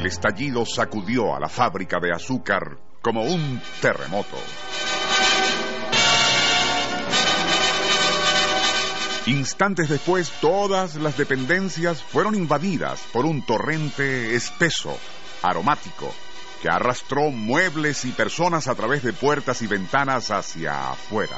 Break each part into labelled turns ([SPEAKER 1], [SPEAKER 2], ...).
[SPEAKER 1] El estallido sacudió a la fábrica de azúcar como un terremoto. Instantes después, todas las dependencias fueron invadidas por un torrente espeso, aromático, que arrastró muebles y personas a través de puertas y ventanas hacia afuera.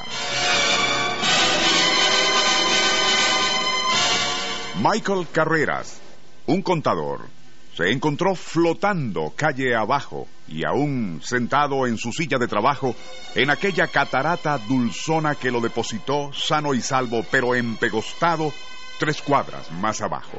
[SPEAKER 1] Michael Carreras, un contador, se encontró flotando calle abajo y aún sentado en su silla de trabajo en aquella catarata dulzona que lo depositó sano y salvo, pero empegostado tres cuadras más abajo.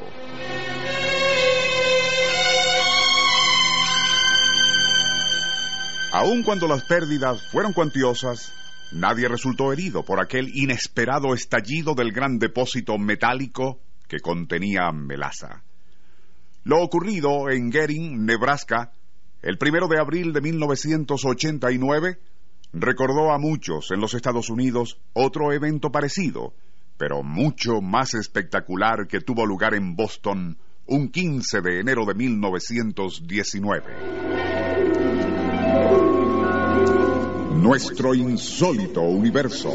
[SPEAKER 1] Aun cuando las pérdidas fueron cuantiosas, nadie resultó herido por aquel inesperado estallido del gran depósito metálico que contenía melaza. Lo ocurrido en Gering, Nebraska, el primero de abril de 1989, recordó a muchos en los Estados Unidos otro evento parecido, pero mucho más espectacular que tuvo lugar en Boston un 15 de enero de 1919. Nuestro insólito universo.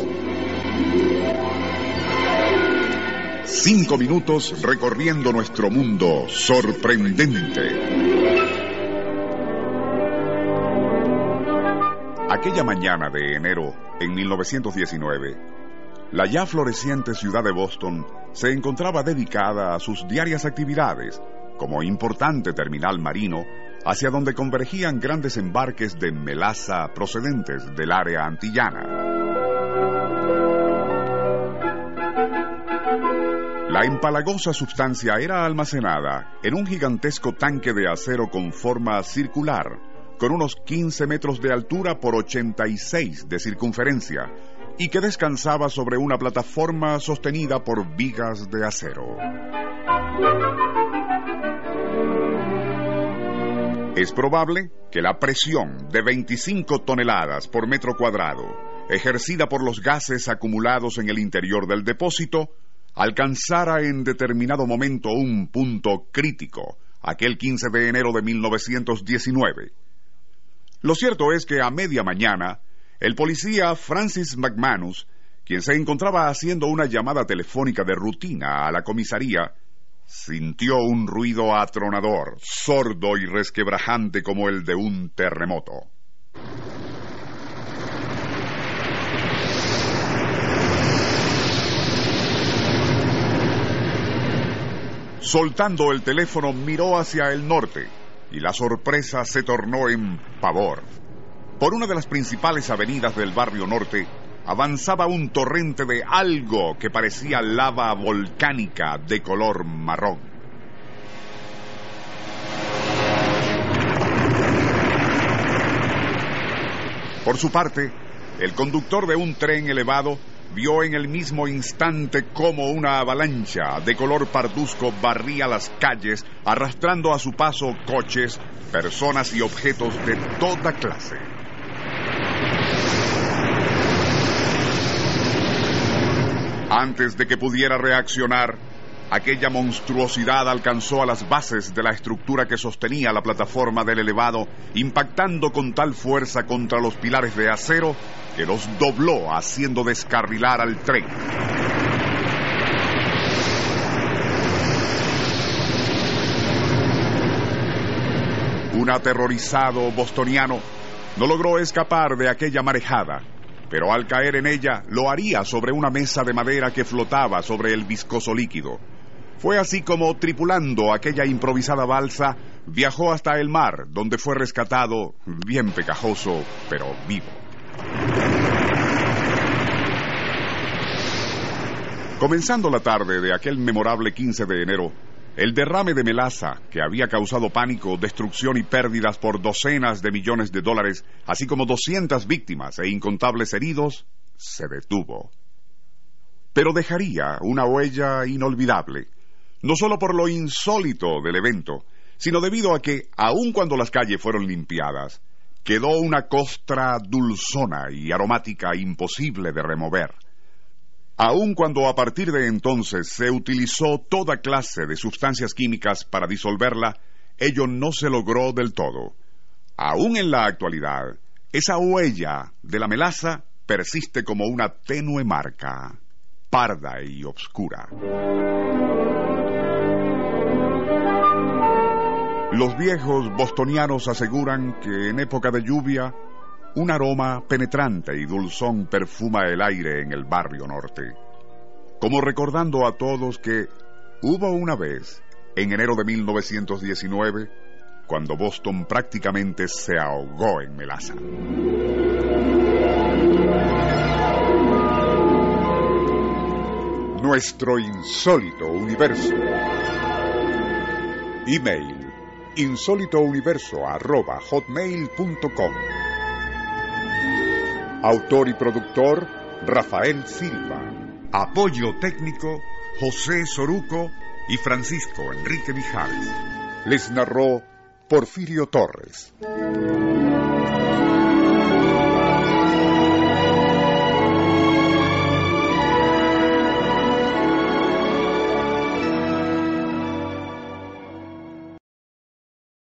[SPEAKER 1] Cinco minutos recorriendo nuestro mundo sorprendente. Aquella mañana de enero, en 1919, la ya floreciente ciudad de Boston se encontraba dedicada a sus diarias actividades, como importante terminal marino, hacia donde convergían grandes embarques de melaza procedentes del área antillana. La empalagosa sustancia era almacenada en un gigantesco tanque de acero con forma circular, con unos 15 metros de altura por 86 de circunferencia, y que descansaba sobre una plataforma sostenida por vigas de acero. Es probable que la presión de 25 toneladas por metro cuadrado, ejercida por los gases acumulados en el interior del depósito, alcanzara en determinado momento un punto crítico, aquel 15 de enero de 1919. Lo cierto es que a media mañana, el policía Francis McManus, quien se encontraba haciendo una llamada telefónica de rutina a la comisaría, sintió un ruido atronador, sordo y resquebrajante como el de un terremoto. Soltando el teléfono miró hacia el norte y la sorpresa se tornó en pavor. Por una de las principales avenidas del barrio norte avanzaba un torrente de algo que parecía lava volcánica de color marrón. Por su parte, el conductor de un tren elevado vio en el mismo instante cómo una avalancha de color parduzco barría las calles, arrastrando a su paso coches, personas y objetos de toda clase. Antes de que pudiera reaccionar, aquella monstruosidad alcanzó a las bases de la estructura que sostenía la plataforma del elevado, impactando con tal fuerza contra los pilares de acero que los dobló haciendo descarrilar al tren. Un aterrorizado bostoniano no logró escapar de aquella marejada, pero al caer en ella lo haría sobre una mesa de madera que flotaba sobre el viscoso líquido. Fue así como, tripulando aquella improvisada balsa, viajó hasta el mar, donde fue rescatado, bien pegajoso, pero vivo. Comenzando la tarde de aquel memorable 15 de enero, el derrame de melaza, que había causado pánico, destrucción y pérdidas por docenas de millones de dólares, así como 200 víctimas e incontables heridos, se detuvo. Pero dejaría una huella inolvidable, no solo por lo insólito del evento, sino debido a que, aun cuando las calles fueron limpiadas, quedó una costra dulzona y aromática imposible de remover. Aun cuando a partir de entonces se utilizó toda clase de sustancias químicas para disolverla, ello no se logró del todo. Aún en la actualidad, esa huella de la melaza persiste como una tenue marca, parda y obscura. Los viejos bostonianos aseguran que en época de lluvia un aroma penetrante y dulzón perfuma el aire en el barrio norte, como recordando a todos que hubo una vez, en enero de 1919, cuando Boston prácticamente se ahogó en melaza. Nuestro insólito universo. Email insólitouniverso.hotmail.com Autor y productor Rafael Silva. Apoyo técnico José Soruco y Francisco Enrique Mijares. Les narró Porfirio Torres.